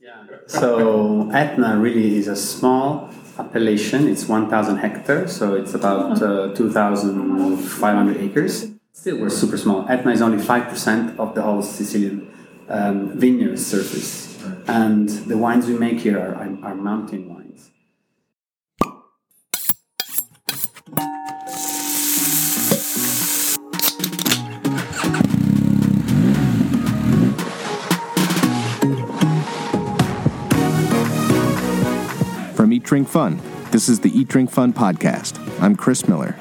Yeah. So Etna really is a small appellation. It's 1,000 hectares, so it's about uh, 2,500 acres. Still, we're super small. Etna is only 5% of the whole Sicilian um, vineyard surface. And the wines we make here are, are mountain wines. Drink Fun, this is the Eat Drink Fun podcast. I'm Chris Miller.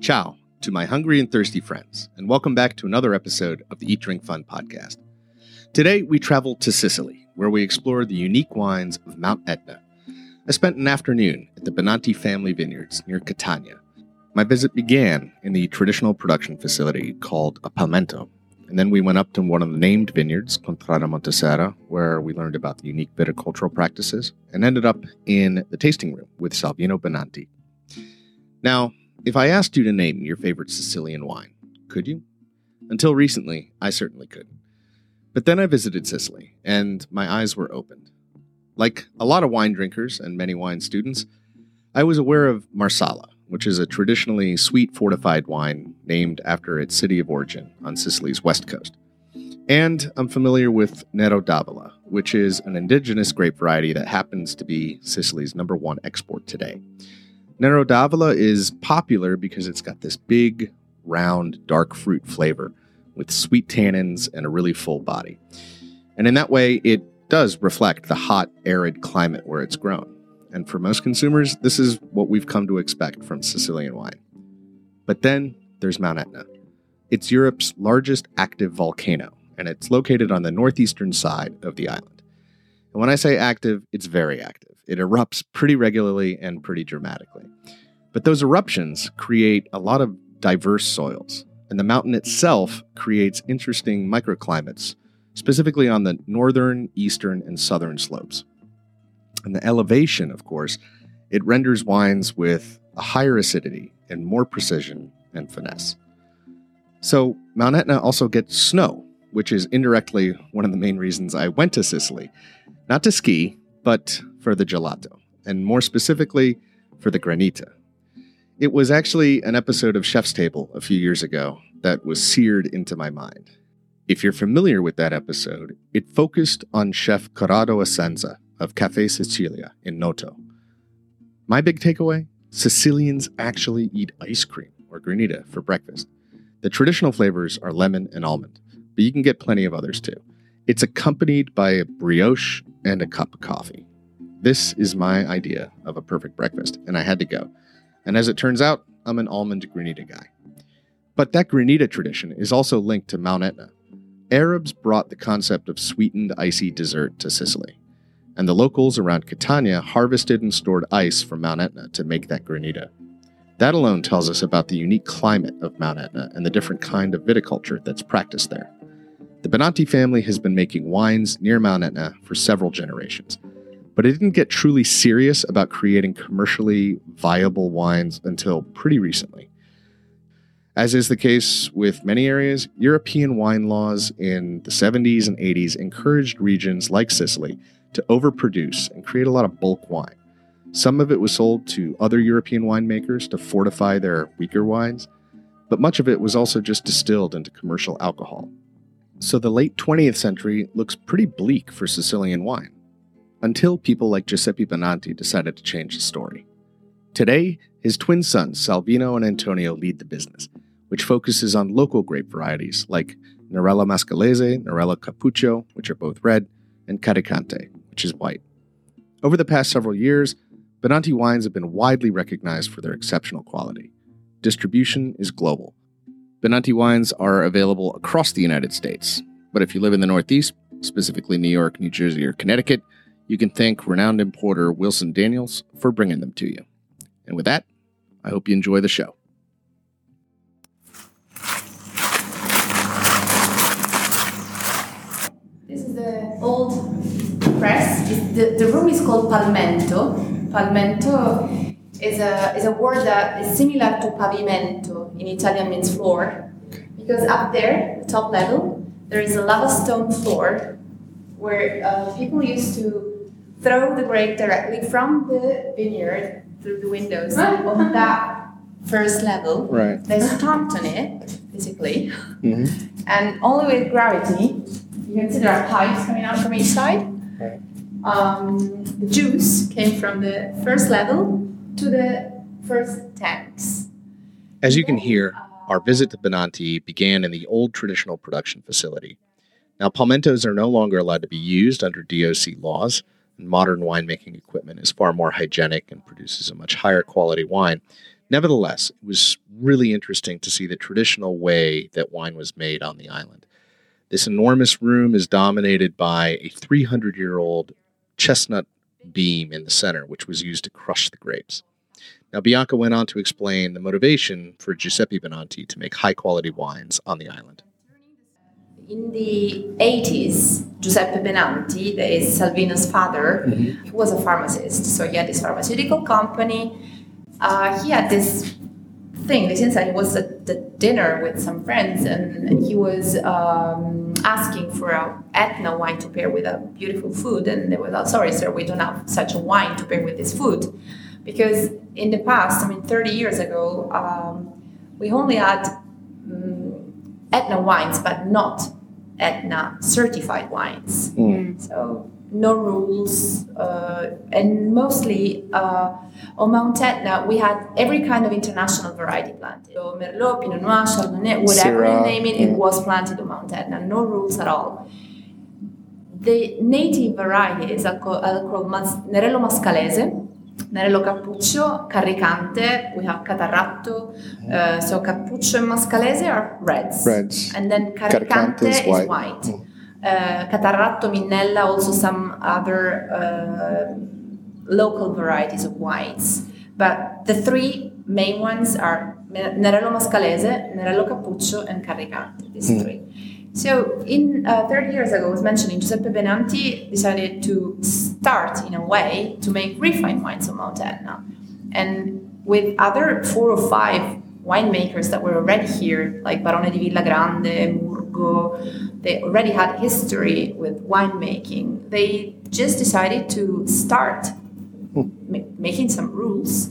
Ciao to my hungry and thirsty friends, and welcome back to another episode of the Eat Drink Fun podcast. Today, we travel to Sicily, where we explore the unique wines of Mount Etna. I spent an afternoon at the Benanti family vineyards near Catania. My visit began in the traditional production facility called a Palmento, and then we went up to one of the named vineyards, Contrada Monteserra, where we learned about the unique viticultural practices, and ended up in the tasting room with Salvino Benanti. Now, if I asked you to name your favorite Sicilian wine, could you? Until recently, I certainly couldn't. But then I visited Sicily, and my eyes were opened. Like a lot of wine drinkers and many wine students, I was aware of Marsala, which is a traditionally sweet fortified wine named after its city of origin on Sicily's west coast. And I'm familiar with Nero d'Avola, which is an indigenous grape variety that happens to be Sicily's number one export today. Nero d'Avola is popular because it's got this big, round, dark fruit flavor with sweet tannins and a really full body. And in that way, it does reflect the hot, arid climate where it's grown. And for most consumers, this is what we've come to expect from Sicilian wine. But then there's Mount Etna. It's Europe's largest active volcano, and it's located on the northeastern side of the island. And when I say active, it's very active. It erupts pretty regularly and pretty dramatically. But those eruptions create a lot of diverse soils, and the mountain itself creates interesting microclimates, specifically on the northern, eastern, and southern slopes. And the elevation, of course, it renders wines with a higher acidity and more precision and finesse. So, Mount Etna also gets snow, which is indirectly one of the main reasons I went to Sicily. Not to ski, but for the gelato, and more specifically, for the granita. It was actually an episode of Chef's Table a few years ago that was seared into my mind. If you're familiar with that episode, it focused on Chef Corrado Assenza of Cafe Sicilia in Noto. My big takeaway Sicilians actually eat ice cream or granita for breakfast. The traditional flavors are lemon and almond, but you can get plenty of others too. It's accompanied by a brioche and a cup of coffee. This is my idea of a perfect breakfast, and I had to go. And as it turns out, I'm an almond granita guy. But that granita tradition is also linked to Mount Etna. Arabs brought the concept of sweetened icy dessert to Sicily, and the locals around Catania harvested and stored ice from Mount Etna to make that granita. That alone tells us about the unique climate of Mount Etna and the different kind of viticulture that's practiced there. The Benanti family has been making wines near Mount Etna for several generations, but it didn't get truly serious about creating commercially viable wines until pretty recently. As is the case with many areas, European wine laws in the 70s and 80s encouraged regions like Sicily to overproduce and create a lot of bulk wine. Some of it was sold to other European winemakers to fortify their weaker wines, but much of it was also just distilled into commercial alcohol. So the late 20th century looks pretty bleak for Sicilian wine, until people like Giuseppe Benanti decided to change the story. Today, his twin sons, Salvino and Antonio, lead the business, which focuses on local grape varieties like Nerello Mascalese, Nerello Cappuccio, which are both red, and Carricante, which is white. Over the past several years, Benanti wines have been widely recognized for their exceptional quality. Distribution is global. Benanti wines are available across the United States, but if you live in the Northeast, specifically New York, New Jersey, or Connecticut, you can thank renowned importer Wilson Daniels for bringing them to you. And with that, I hope you enjoy the show. This is the, old press. the room is called palmento. Palmento is a, is a word that is similar to pavimento in Italian means floor. Because up there, the top level, there is a lava stone floor where uh, people used to throw the grape directly from the vineyard through the windows on that first level. Right. They stomped on it, physically, Mm-hmm. and only with gravity, you can see there are pipes coming out from each side. Right. Um, the juice came from the first level to the first tanks. As you can hear, our visit to Benanti began in the old traditional production facility. Now, palmentos are no longer allowed to be used under DOC laws, and modern winemaking equipment is far more hygienic and produces a much higher quality wine. Nevertheless, it was really interesting to see the traditional way that wine was made on the island. This enormous room is dominated by a 300 year old chestnut beam in the center, which was used to crush the grapes. Now, Bianca went on to explain the motivation for Giuseppe Benanti to make high quality wines on the island. In the 80s, Giuseppe Benanti, that is Salvino's father, he was a pharmacist. So he had this pharmaceutical company. Uh, he had this thing, this insight. He was at the dinner with some friends and he was um, asking for a Etna wine to pair with a beautiful food. And they were like, sorry, sir, we don't have such a wine to pair with this food. Because in the past, I mean, 30 years ago, um, we only had mm, Etna wines, but not Etna certified wines. So no rules, uh, and mostly uh, on Mount Etna we had every kind of international variety planted. So Merlot, Pinot Noir, Chardonnay, whatever Syrah, you name it, it was planted on Mount Etna. No rules at all. The native varieties are called, are called mas- Nerello Mascalese, Nerello Cappuccio, Carricante, we have Catarratto. Uh, so Cappuccio and Mascalese are reds. Reds. And then Carricante, Carricante is is white. white. Mm. Uh, Catarratto, Minnella, also some other uh, local varieties of whites. But the three main ones are Nerello Mascalese, Nerello Cappuccio, and Carricante, these Mm. three. So, in uh, 30 years ago, I was mentioning Giuseppe Benanti decided to start in a way to make refined wines on Mount Etna. And with other four or five winemakers that were already here, like Barone di Villa Grande, Murgo, they already had history with winemaking. They just decided to start ma- making some rules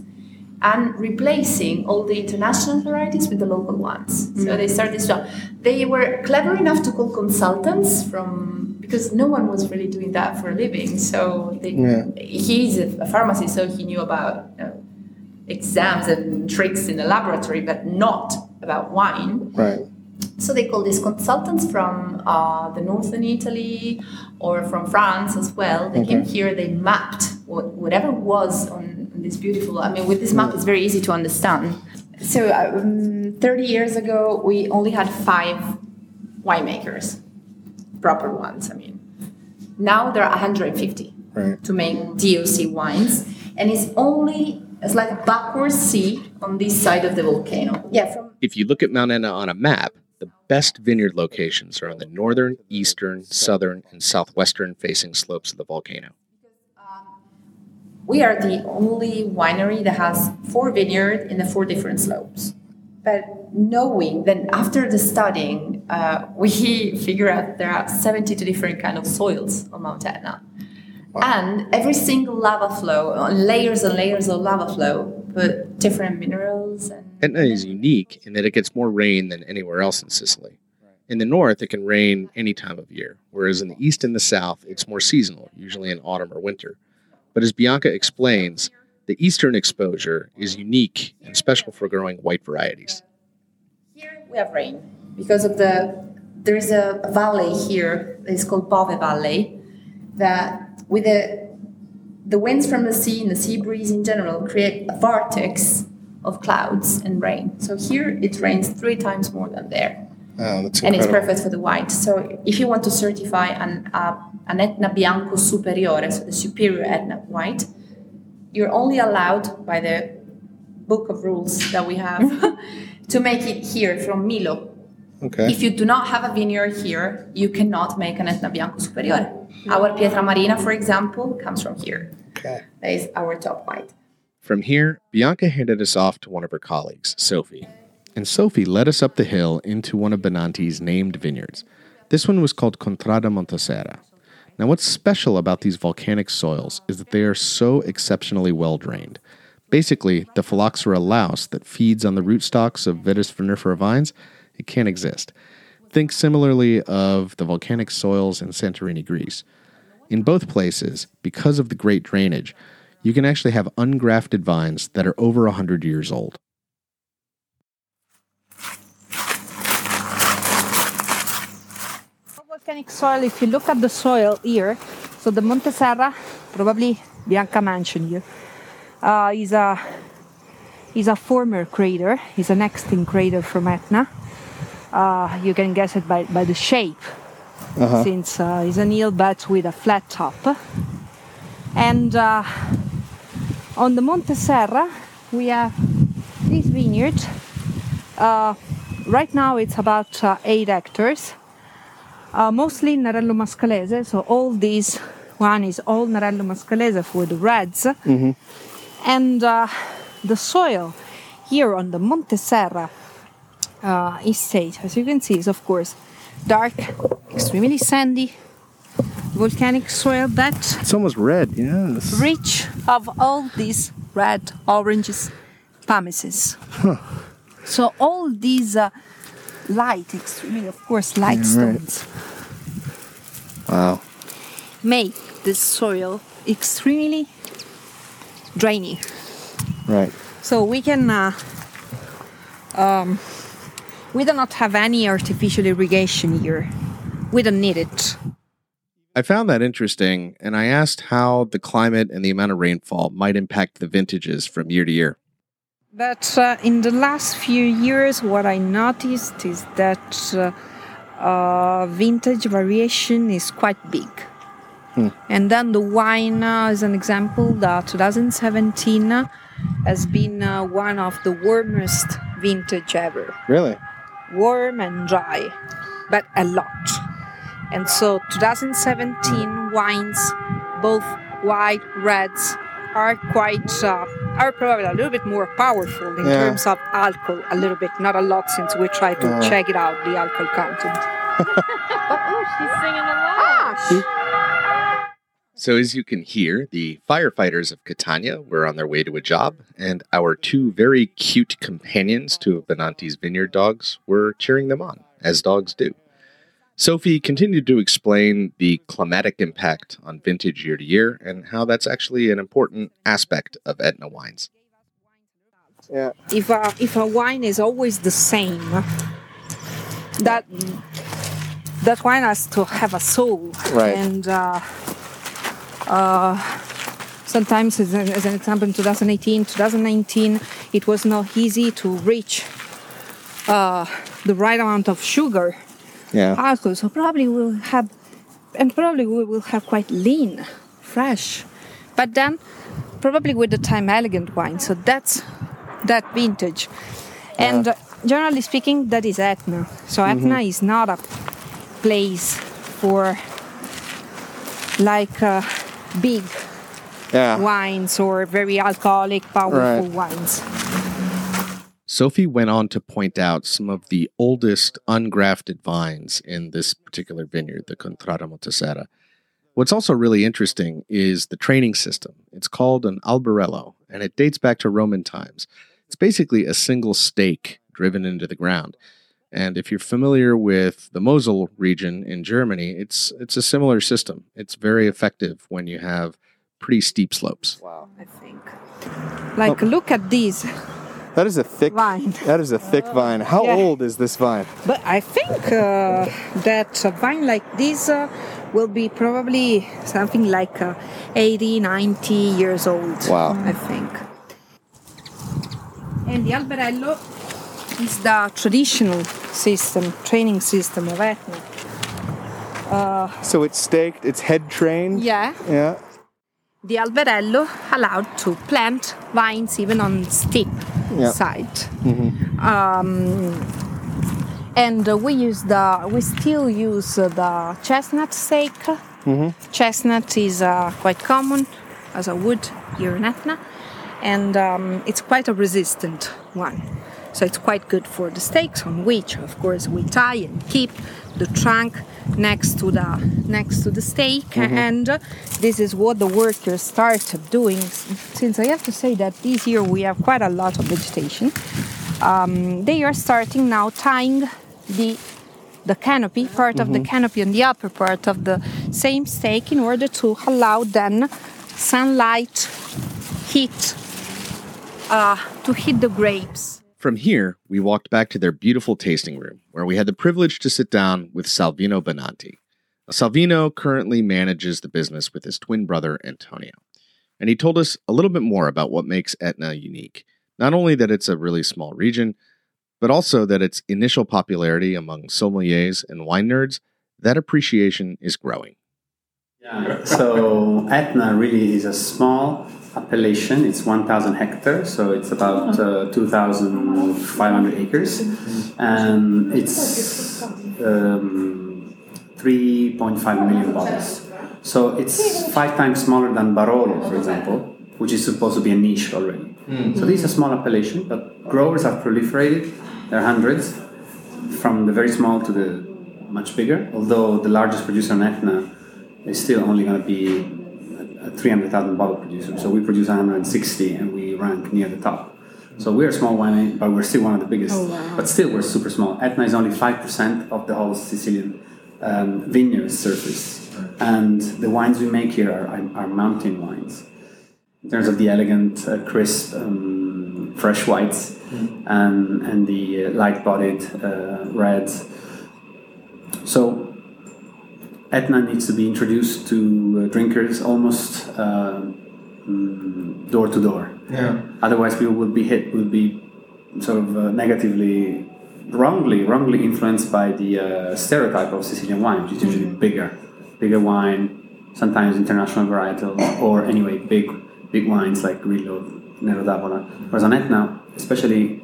and replacing all the international varieties with the local ones. So they started this job. They were clever enough to call consultants from because no one was really doing that for a living. So they, Yeah. he's a, pharmacist, so he knew about you know, exams and tricks in the laboratory, but not about wine. Right. So they call these consultants from uh, the northern Italy or from France as well. They came here, they mapped what, whatever was on, on this beautiful. I mean, with this map, it's very easy to understand. So, um, 30 years ago, we only had five winemakers, proper ones, I mean. Now there are 150 Right. to make DOC wines, and it's only it's like a backwards sea on this side of the volcano. Yeah, from If you look at Mount Etna on a map, the best vineyard locations are on the northern, eastern, southern, and southwestern facing slopes of the volcano. We are the only winery that has four vineyards in the four different slopes. But knowing that after the studying, uh, we figure out there are 72 different kind of soils on Mount Etna. And every single lava flow, uh, layers and layers of lava flow, but different minerals and Etna is unique in that it gets more rain than anywhere else in Sicily. In the north, it can rain any time of year, whereas in the east and the south, it's more seasonal, usually in autumn or winter. But as Bianca explains, the eastern exposure is unique and special for growing white varieties. Here we have rain because of the there is a valley here that is called Bove Valley that with the the winds from the sea and the sea breeze in general create a vortex of clouds and rain. So here it rains three times more than there. Oh, that's And it's perfect for the white. So if you want to certify an uh, an Etna Bianco Superiore, so the superior Etna white, you're only allowed by the book of rules that we have to make it here from Milo. Okay. If you do not have a vineyard here, you cannot make an Etna Bianco Superiore. Our Pietra Marina, for example, comes from here. Okay. That is our top white. From here, Bianca handed us off to one of her colleagues, Sophie. And Sophie led us up the hill into one of Benanti's named vineyards. This one was called Contrada Monteserra. Now, what's special about these volcanic soils is that they are so exceptionally well drained. Basically, the phylloxera louse that feeds on the rootstocks of Vitis vinifera vines, it can't exist. Think similarly of the volcanic soils in Santorini, Greece. In both places, because of the great drainage, you can actually have ungrafted vines that are over 100 years old. Volcanic soil, if you look at the soil here, so the Monte Serra, probably Bianca mentioned you, uh, is a is a former crater, is an extinct crater from Etna. Uh, you can guess it by, by the shape, since uh, it's an hill but with a flat top. And uh, on the Monte Serra, we have this vineyard. Uh, right now, it's about uh, eight hectares, uh, mostly Nerello Mascalese. So all these one is all Nerello Mascalese for the reds, and uh, the soil here on the Monte Serra uh, estate, as you can see, is of course dark, extremely sandy, volcanic soil that It's almost red, yes. rich of all these red, oranges, pumices. So all these uh, light, extremely, of course, light stones Wow. make this soil extremely drainy. Right. So we can, uh, um, we do not have any artificial irrigation here. We don't need it. I found that interesting, and I asked how the climate and the amount of rainfall might impact the vintages from year to year. But uh, in the last few years, what I noticed is that uh, uh, vintage variation is quite big. And then the wine, uh, as an example, the 2017 has been uh, one of the warmest vintage ever. Really? Warm and dry, but a lot. And so 2017 wines, both white, reds, are quite uh, are probably a little bit more powerful in Yeah. terms of alcohol. A little bit, not a lot, since we try to Uh-huh. check it out the alcohol content. Oh, she's singing along. So, as you can hear, the firefighters of Catania were on their way to a job, and our two very cute companions, two of Benanti's vineyard dogs, were cheering them on, as dogs do. Sophie continued to explain the climatic impact on vintage year to year and how that's actually an important aspect of Etna wines. Yeah. If a, if a wine is always the same, that that wine has to have a soul. Right. And uh, uh, sometimes, as an, as an example, in 2018, 2019, it was not easy to reach uh, the right amount of sugar Yeah. alcohol. So probably we'll have, and probably we will have quite lean, fresh. But then, probably with the time elegant wine. So that's that vintage. And uh, generally speaking, that is Etna. So Etna is not a place for like uh, big Yeah. wines or very alcoholic, powerful Right. wines. Sophie went on to point out some of the oldest ungrafted vines in this particular vineyard, the Contrada Monteserra. What's also really interesting is the training system. It's called an alberello, and it dates back to Roman times. It's basically a single stake driven into the ground. And if you're familiar with the Mosel region in Germany, it's it's a similar system. It's very effective when you have pretty steep slopes. Wow. I think. Like, look at these That is a thick Vine. That is a thick vine. How Yeah. old is this vine? But I think uh, that a vine like this uh, will be probably something like uh, 80, 90 years old. Wow. I think. And the alberello is the traditional system, training system of Etna. So it's staked, it's head trained. Yeah. Yeah. The alberello allowed to plant vines even on steep Yeah. side. Um, and uh, we use the we still use uh, the chestnut stake Chestnut is uh, quite common as a wood here in Etna, and um, it's quite a resistant one. So it's quite good for the stakes on which, of course, we tie and keep the trunk next to the next to the stake. And uh, this is what the workers started doing. Since I have to say that this year we have quite a lot of vegetation, um, they are starting now tying the the canopy, part of the canopy on the upper part of the same stake in order to allow then sunlight, heat uh, to hit the grapes. From here, we walked back to their beautiful tasting room, where we had the privilege to sit down with Salvino Benanti. Salvino currently manages the business with his twin brother, Antonio. And he told us a little bit more about what makes Etna unique. Not only that it's a really small region, but also that its initial popularity among sommeliers and wine nerds, that appreciation is growing. Yeah. So Etna really is a small appellation. It's 1,000 hectares, so it's about uh, 2,500 acres, and it's um, 3.5 million bottles. So it's five times smaller than Barolo, for example, which is supposed to be a niche already. So this is a small appellation, but growers have proliferated. There are hundreds, from the very small to the much bigger. Although the largest producer in Etna is still only going to be a 300,000 bottle producer. So we produce 160 and we rank near the top. So we're a small winery, but we're still one of the biggest. But still, we're super small. Etna is only 5% of the whole Sicilian um, vineyard surface. And the wines we make here are, are, are mountain wines. In terms of the elegant, uh, crisp, um, fresh whites and, and the uh, light bodied uh, reds. So Etna needs to be introduced to uh, drinkers almost uh, mm, door to door. Yeah. Otherwise, people will be hit, will be sort of uh, negatively, wrongly, wrongly influenced by the uh, stereotype of Sicilian wine, which is usually bigger, bigger wine, sometimes international varietals, or anyway, big, big wines like Grillo, Nero d'Avola. Whereas on Etna, especially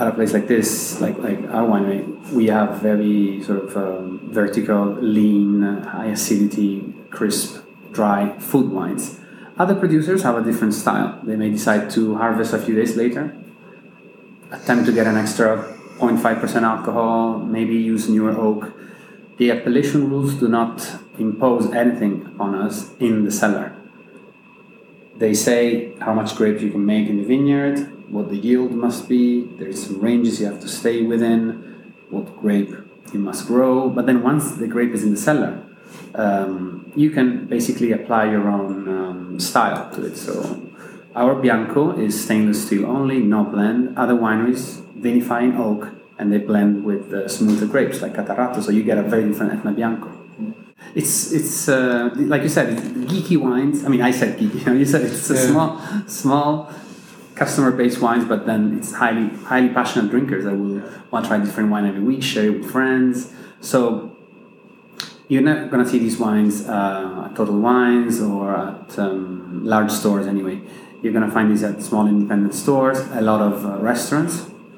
at a place like this, like like our winery, we have very sort of um, vertical, lean, high acidity, crisp, dry food wines. Other producers have a different style. They may decide to harvest a few days later, attempt to get an extra 0.5% alcohol, maybe use newer oak. The appellation rules do not impose anything upon us in the cellar. They say how much grapes you can make in the vineyard, what the yield must be, there's some ranges you have to stay within, what grape you must grow. But then once the grape is in the cellar, um, you can basically apply your own um, style to it. So our Bianco is stainless steel only, no blend. Other wineries vinify in oak and they blend with uh, smoother grapes like Catarratto, so you get a very different Etna Bianco. It's it's uh, like you said, geeky wines. I mean, I said geeky. You said it's a Yeah. small small customer-based wines, but then it's highly highly passionate drinkers that will want to try different wine every week, share it with friends. So you're not gonna see these wines uh, at Total Wines or at um, large stores anyway. You're gonna find these at small independent stores, a lot of uh, restaurants,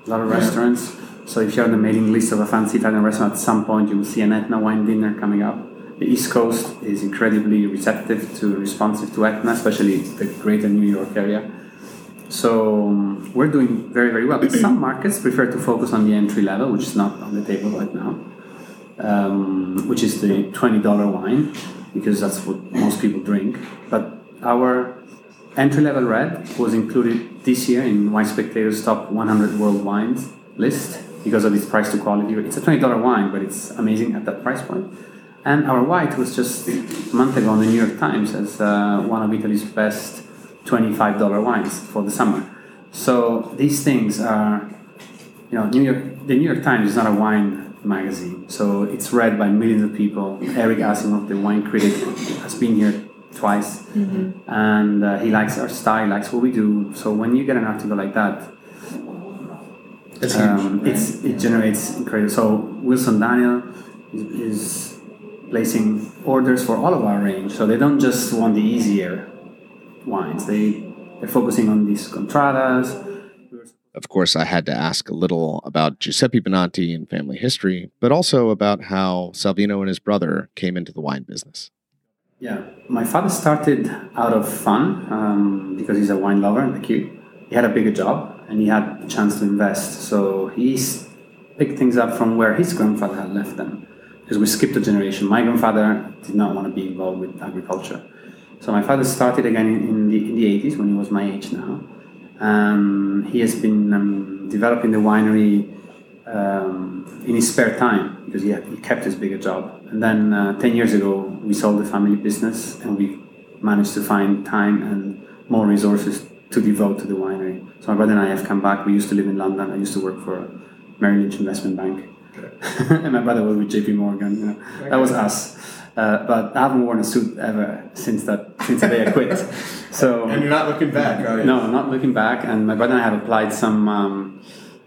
a lot of Yeah. restaurants. So if you're on the mailing list of a fancy Italian restaurant, at some point you will see an Etna wine dinner coming up. The East Coast is incredibly receptive to, responsive to Etna, especially the greater New York area. So um, we're doing very, very well. Some markets prefer to focus on the entry level, which is not on the table right now, um, which is the $20 wine, because that's what most people drink. But our entry level red was included this year in Wine Spectator's top 100 world wines list because of its price to quality. It's a $20 wine, but it's amazing at that price point. And our white was just a month ago in the New York Times as uh, one of Italy's best $25 wines for the summer. So these things are, you know, New York. The New York Times is not a wine magazine, so it's read by millions of people. Eric Asimov, the wine critic, has been here twice, and uh, he likes our style, likes what we do. So when you get an article like that, That's um, huge. it's it generates incredible. So Wilson Daniel is, is placing orders for all of our range. So they don't just want the easier wines. They they're focusing on these contradas. We were supposed Of course, I had to ask a little about Giuseppe Benanti and family history, but also about how Salvino and his brother came into the wine business. Yeah, my father started out of fun um, because he's a wine lover and a kid. He had a bigger job and he had a chance to invest. So he picked things up from where his grandfather had left them. Because we skipped a generation. My grandfather did not want to be involved with agriculture. So my father started again in, in, the, in the 80s when he was my age now. Um, he has been um, developing the winery um, in his spare time because he, had, he kept his bigger job. And then uh, 10 years ago, we sold the family business and we managed to find time and more resources to devote to the winery. So my brother and I have come back. We used to live in London. I used to work for Merrill Lynch Investment Bank. and my brother was with JP Morgan. You know. That was us. Uh, but I haven't worn a suit ever since that since the day I quit. So And you're not looking back, are you? no, not looking back. And my brother and I have applied some um,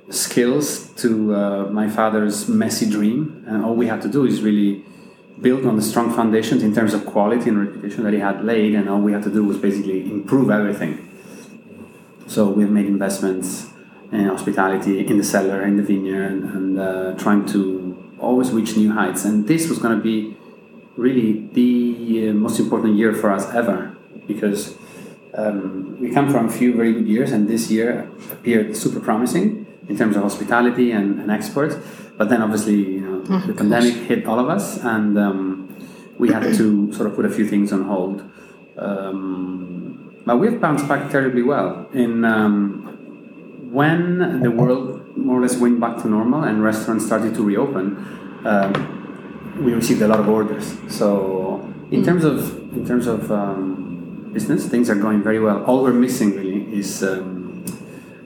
skills to uh, my father's messy dream. And all we had to do is really build on the strong foundations in terms of quality and reputation that he had laid. And all we had to do was basically improve everything. So we've made investments in hospitality, in the cellar, in the vineyard, and uh, trying to always reach new heights. And this was going to be really the uh, most important year for us ever because um, we come from a few very good years, and this year appeared super promising in terms of hospitality and, and export. But then, obviously, you know, the pandemic hit all of us, and um, we had to sort of put a few things on hold. Um, but we've bounced back terribly well. In um, when the world more or less went back to normal and restaurants started to reopen, um, we received a lot of orders. So in terms of in terms of um, business, things are going very well. All we're missing really is um,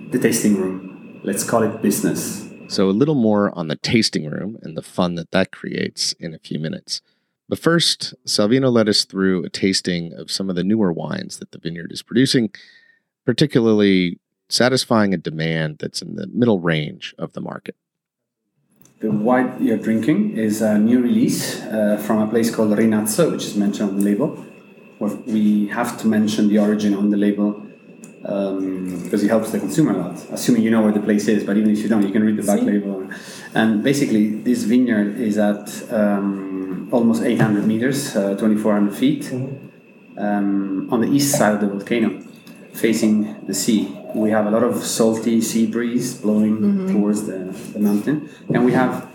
the tasting room. Let's call it business. So, a little more on the tasting room and the fun that that creates in a few minutes. But first, Salvino led us through a tasting of some of the newer wines that the vineyard is producing, particularly satisfying a demand that's in the middle range of the market. The wine you're drinking is a new release uh, from a place called Rinazzo, which is mentioned on the label. Where we have to mention the origin on the label um, because it helps the consumer a lot, assuming you know where the place is. But even if you don't, you can read the back label. And basically, this vineyard is at um, almost 800 meters, uh, 2,400 feet, um, on the east side of the volcano, facing the sea. We have a lot of salty sea breeze blowing towards the, the mountain, and we have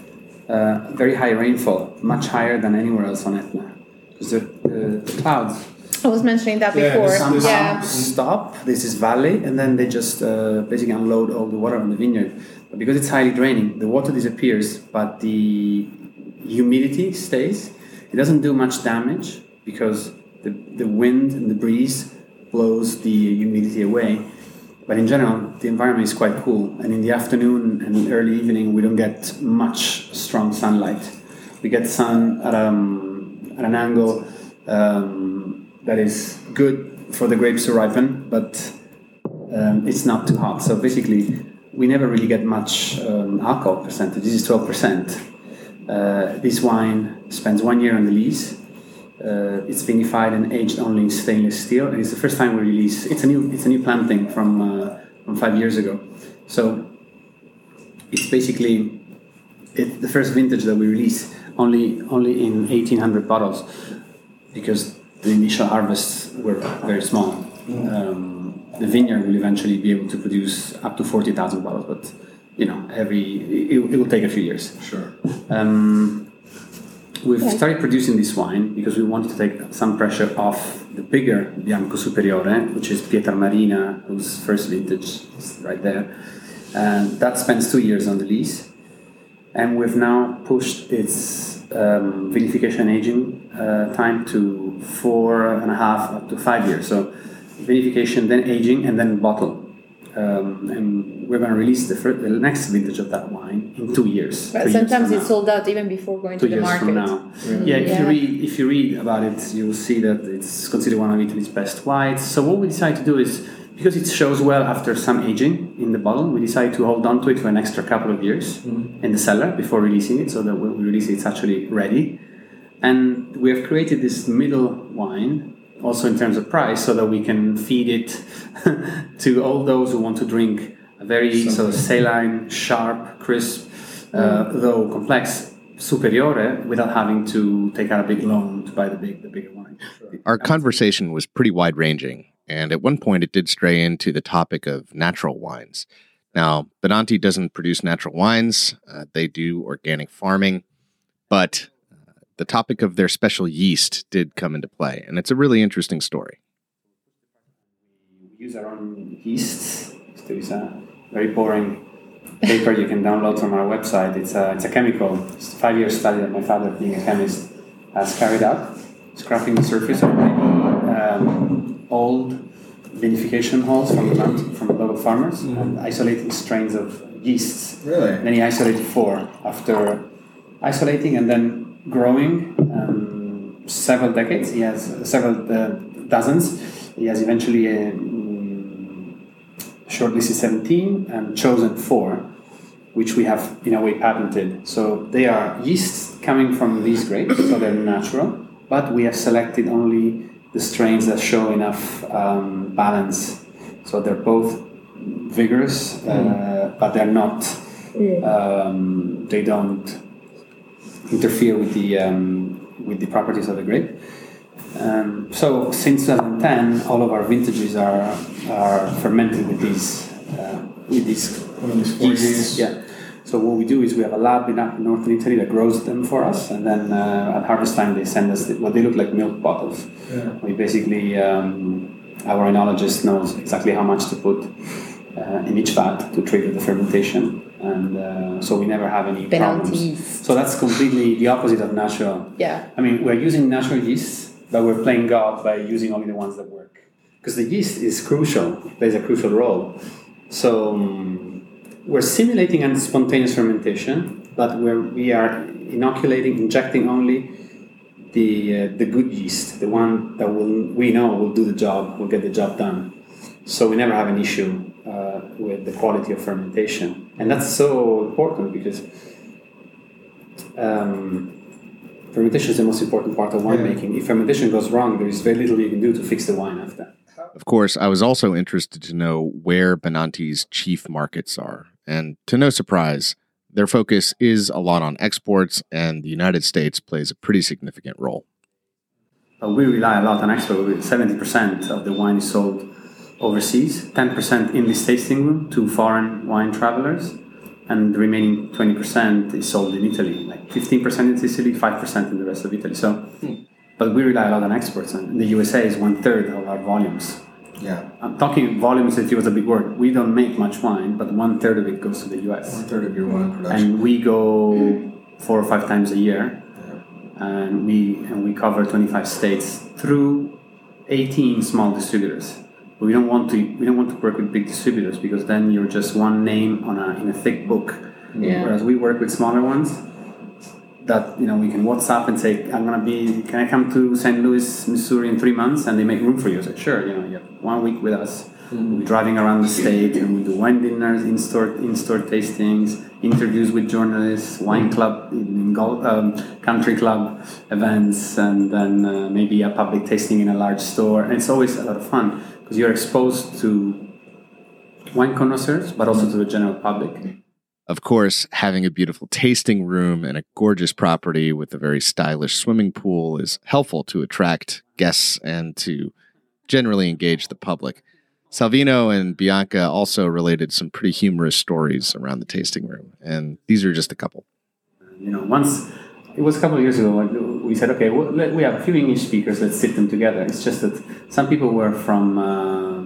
uh, very high rainfall, much higher than anywhere else on Etna, because the, the, the clouds I was mentioning that Yeah, before. this- somehow yeah. stop. This is valley, and then they just uh, basically unload all the water on the vineyard. But because it's highly draining, the water disappears, but the humidity stays. It doesn't do much damage because the, the wind and the breeze blows the humidity away. But in general, the environment is quite cool. And in the afternoon and early evening, we don't get much strong sunlight. We get sun at, um, at an angle um, that is good for the grapes to ripen, but um, it's not too hot. So basically, we never really get much um, alcohol percentage. This is 12%. Uh, this wine spends one year on the lees. Uh, it's vinified and aged only in stainless steel, and it's the first time we release. It's a new, it's a new planting from uh, from five years ago. So it's basically it, the first vintage that we release only only in 1800 bottles because the initial harvests were very small. Um, the vineyard will eventually be able to produce up to 40,000 bottles, but you know, every it, it will take a few years. Sure. Um, we've started producing this wine because we wanted to take some pressure off the bigger Bianco Superiore, which is Pietra Marina, whose first vintage is right there. And that spends two years on the lees. And we've now pushed its um, vinification aging uh, time to four and a half up to five years. So vinification, then aging, and then bottle. Um, and we're going to release the, first, the next vintage of that wine in two years. But two years sometimes from it's now sold out even before going two to the years market. from now. Yeah, if you read if you read about it, you will see that it's considered one of Italy's best whites. So what we decided to do is because it shows well after some aging in the bottle, we decided to hold on to it for an extra couple of years in the cellar before releasing it, so that when we release it, it's actually ready. And we have created this middle wine, also in terms of price, so that we can feed it to all those who want to drink a very so saline, sharp, crisp, uh, though complex superiore without having to take out a big loan to buy the big the bigger wine. Our conversation was pretty wide ranging, and at one point it did stray into the topic of natural wines. Now, Benanti doesn't produce natural wines; uh, they do organic farming, but the topic of their special yeast did come into play, and it's a really interesting story. We use our own yeast. There is a very boring paper you can download from our website. It's a, it's a chemical. It's a five year study that my father, being a chemist, has carried out, scraping the surface of maybe um, old vinification halls from the mountain, from the local farmers mm-hmm. and isolating strains of yeasts. Really? And then he isolated four after isolating and then growing um, several decades. He has several uh, dozens. He has eventually uh, shortlisted 17 and chosen four, which we have in a way patented. So they are yeasts coming from these grapes, so they're natural, but we have selected only the strains that show enough um, balance. So they're both vigorous, uh, mm. but they're not. Um, they don't interfere with the um, with the properties of the grape. Um, so since 2010, all of our vintages are are fermented with these uh, with these yeasts. Yeah. So what we do is we have a lab in northern Italy that grows them for us, and then uh, at harvest time they send us the, what they look like milk bottles. Yeah. We basically um, our enologist knows exactly how much to put uh, in each vat to trigger the fermentation, and uh, so we never have any Penalties. problems. So that's completely the opposite of natural. Yeah. I mean, we're using natural yeast, but we're playing God by using only the ones that work. Because the yeast is crucial, plays a crucial role. So um, we're simulating a spontaneous fermentation, but we're, we are inoculating, injecting only the, uh, the good yeast, the one that will, we know will do the job, will get the job done. So we never have an issue uh, with the quality of fermentation. And that's so important because um, fermentation is the most important part of winemaking. Yeah. If fermentation goes wrong, there is very little you can do to fix the wine after. Of course, I was also interested to know where Benanti's chief markets are. And to no surprise, their focus is a lot on exports, and the United States plays a pretty significant role. We rely a lot on exports. 70% of the wine is sold overseas, 10% in this tasting room to foreign wine travelers, and the remaining 20% is sold in Italy, like 15% in Sicily, 5% in the rest of Italy. So, hmm. but we rely a lot on exports, and the USA is one third of our volumes. Yeah. I'm talking volumes if it was a big word. We don't make much wine, but one third of it goes to the US. One third of your wine production. And we go four or five times a year, yeah. and we and we cover 25 states through 18 small distributors we don't want to we don't want to work with big distributors because then you're just one name on a in a thick book. Yeah. Whereas we work with smaller ones that you know we can WhatsApp and say I'm gonna be can I come to St. Louis, Missouri in three months and they make room for you. So sure, you know you have one week with us. We're driving around the state and we do wine dinners, in-store in-store tastings, interviews with journalists, wine club, golf, um, country club events, and then uh, maybe a public tasting in a large store. And it's always a lot of fun because you're exposed to wine connoisseurs, but also to the general public. Of course, having a beautiful tasting room and a gorgeous property with a very stylish swimming pool is helpful to attract guests and to generally engage the public. Salvino and Bianca also related some pretty humorous stories around the tasting room, and these are just a couple. You know, once it was a couple of years ago. we said, okay, well, we have a few English speakers. Let's sit them together. It's just that some people were from uh,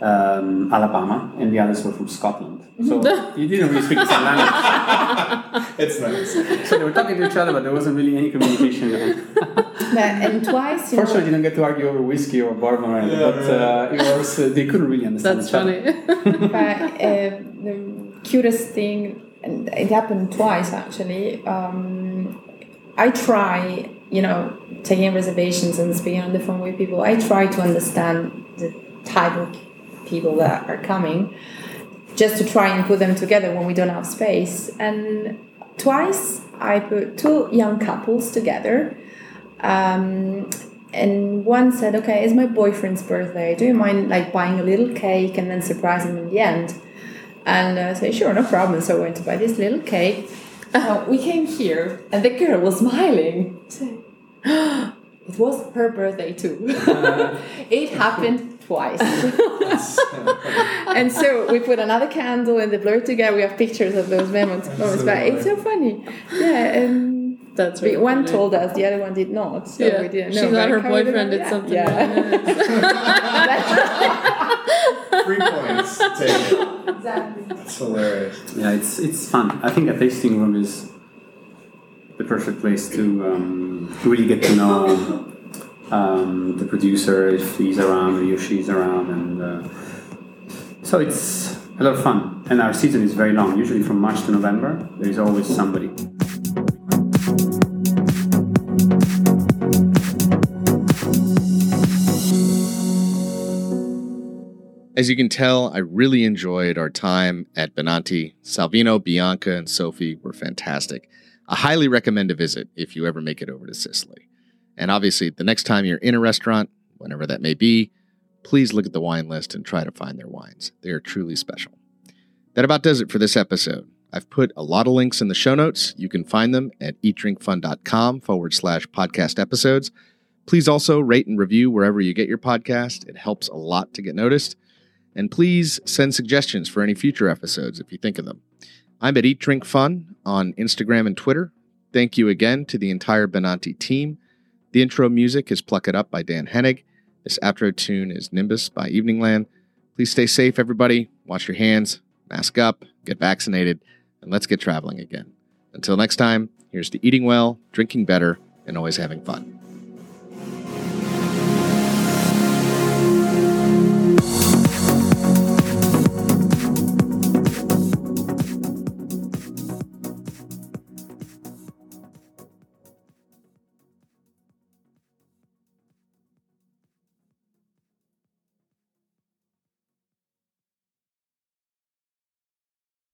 um, Alabama and the others were from Scotland. So you didn't really speak the same language. it's nice. So they were talking to each other, but there wasn't really any communication. and twice. Fortunately, you didn't get to argue over whiskey or bourbon, or anything, yeah, but uh, it was uh, they couldn't really understand. That's funny. but uh, the cutest thing, and it happened twice actually. Um, I try, you know, taking reservations and speaking on the phone with people. I try to understand the type of people that are coming, just to try and put them together when we don't have space. And twice I put two young couples together. Um, and one said, "Okay, it's my boyfriend's birthday. Do you mind like buying a little cake and then surprising him in the end?" And uh, say, sure, no problem. So I went to buy this little cake. Uh, we came here, and the girl was smiling. Say, it was her birthday too. it happened twice. and so we put another candle and the blur together. We have pictures of those moments. moments but it's so funny. Yeah, and That's we- really one funny. told us, the other one did not. So Yeah. we didn't She know. thought but her boyfriend did did something Yeah. Three points. Take exactly. It's hilarious. Yeah, it's it's fun. I think a tasting room is the perfect place to um, really get to know um, the producer if he's around or if she's around, and uh, so it's a lot of fun. And our season is very long. Usually from March to November, there is always somebody. As you can tell, I really enjoyed our time at Benanti. Salvino, Bianca, and Sophie were fantastic. I highly recommend a visit if you ever make it over to Sicily. And obviously, the next time you're in a restaurant, whenever that may be, please look at the wine list and try to find their wines. They are truly special. That about does it for this episode. I've put a lot of links in the show notes. You can find them at eatdrinkfun.com forward slash podcast episodes. Please also rate and review wherever you get your podcast. It helps a lot to get noticed. And please send suggestions for any future episodes if you think of them. I'm at Eat Drink Fun on Instagram and Twitter. Thank you again to the entire Benanti team. The intro music is Pluck It Up by Dan Henig. This outro tune is Nimbus by Eveningland. Please stay safe, everybody. Wash your hands, mask up, get vaccinated, and let's get traveling again. Until next time, here's to eating well, drinking better, and always having fun.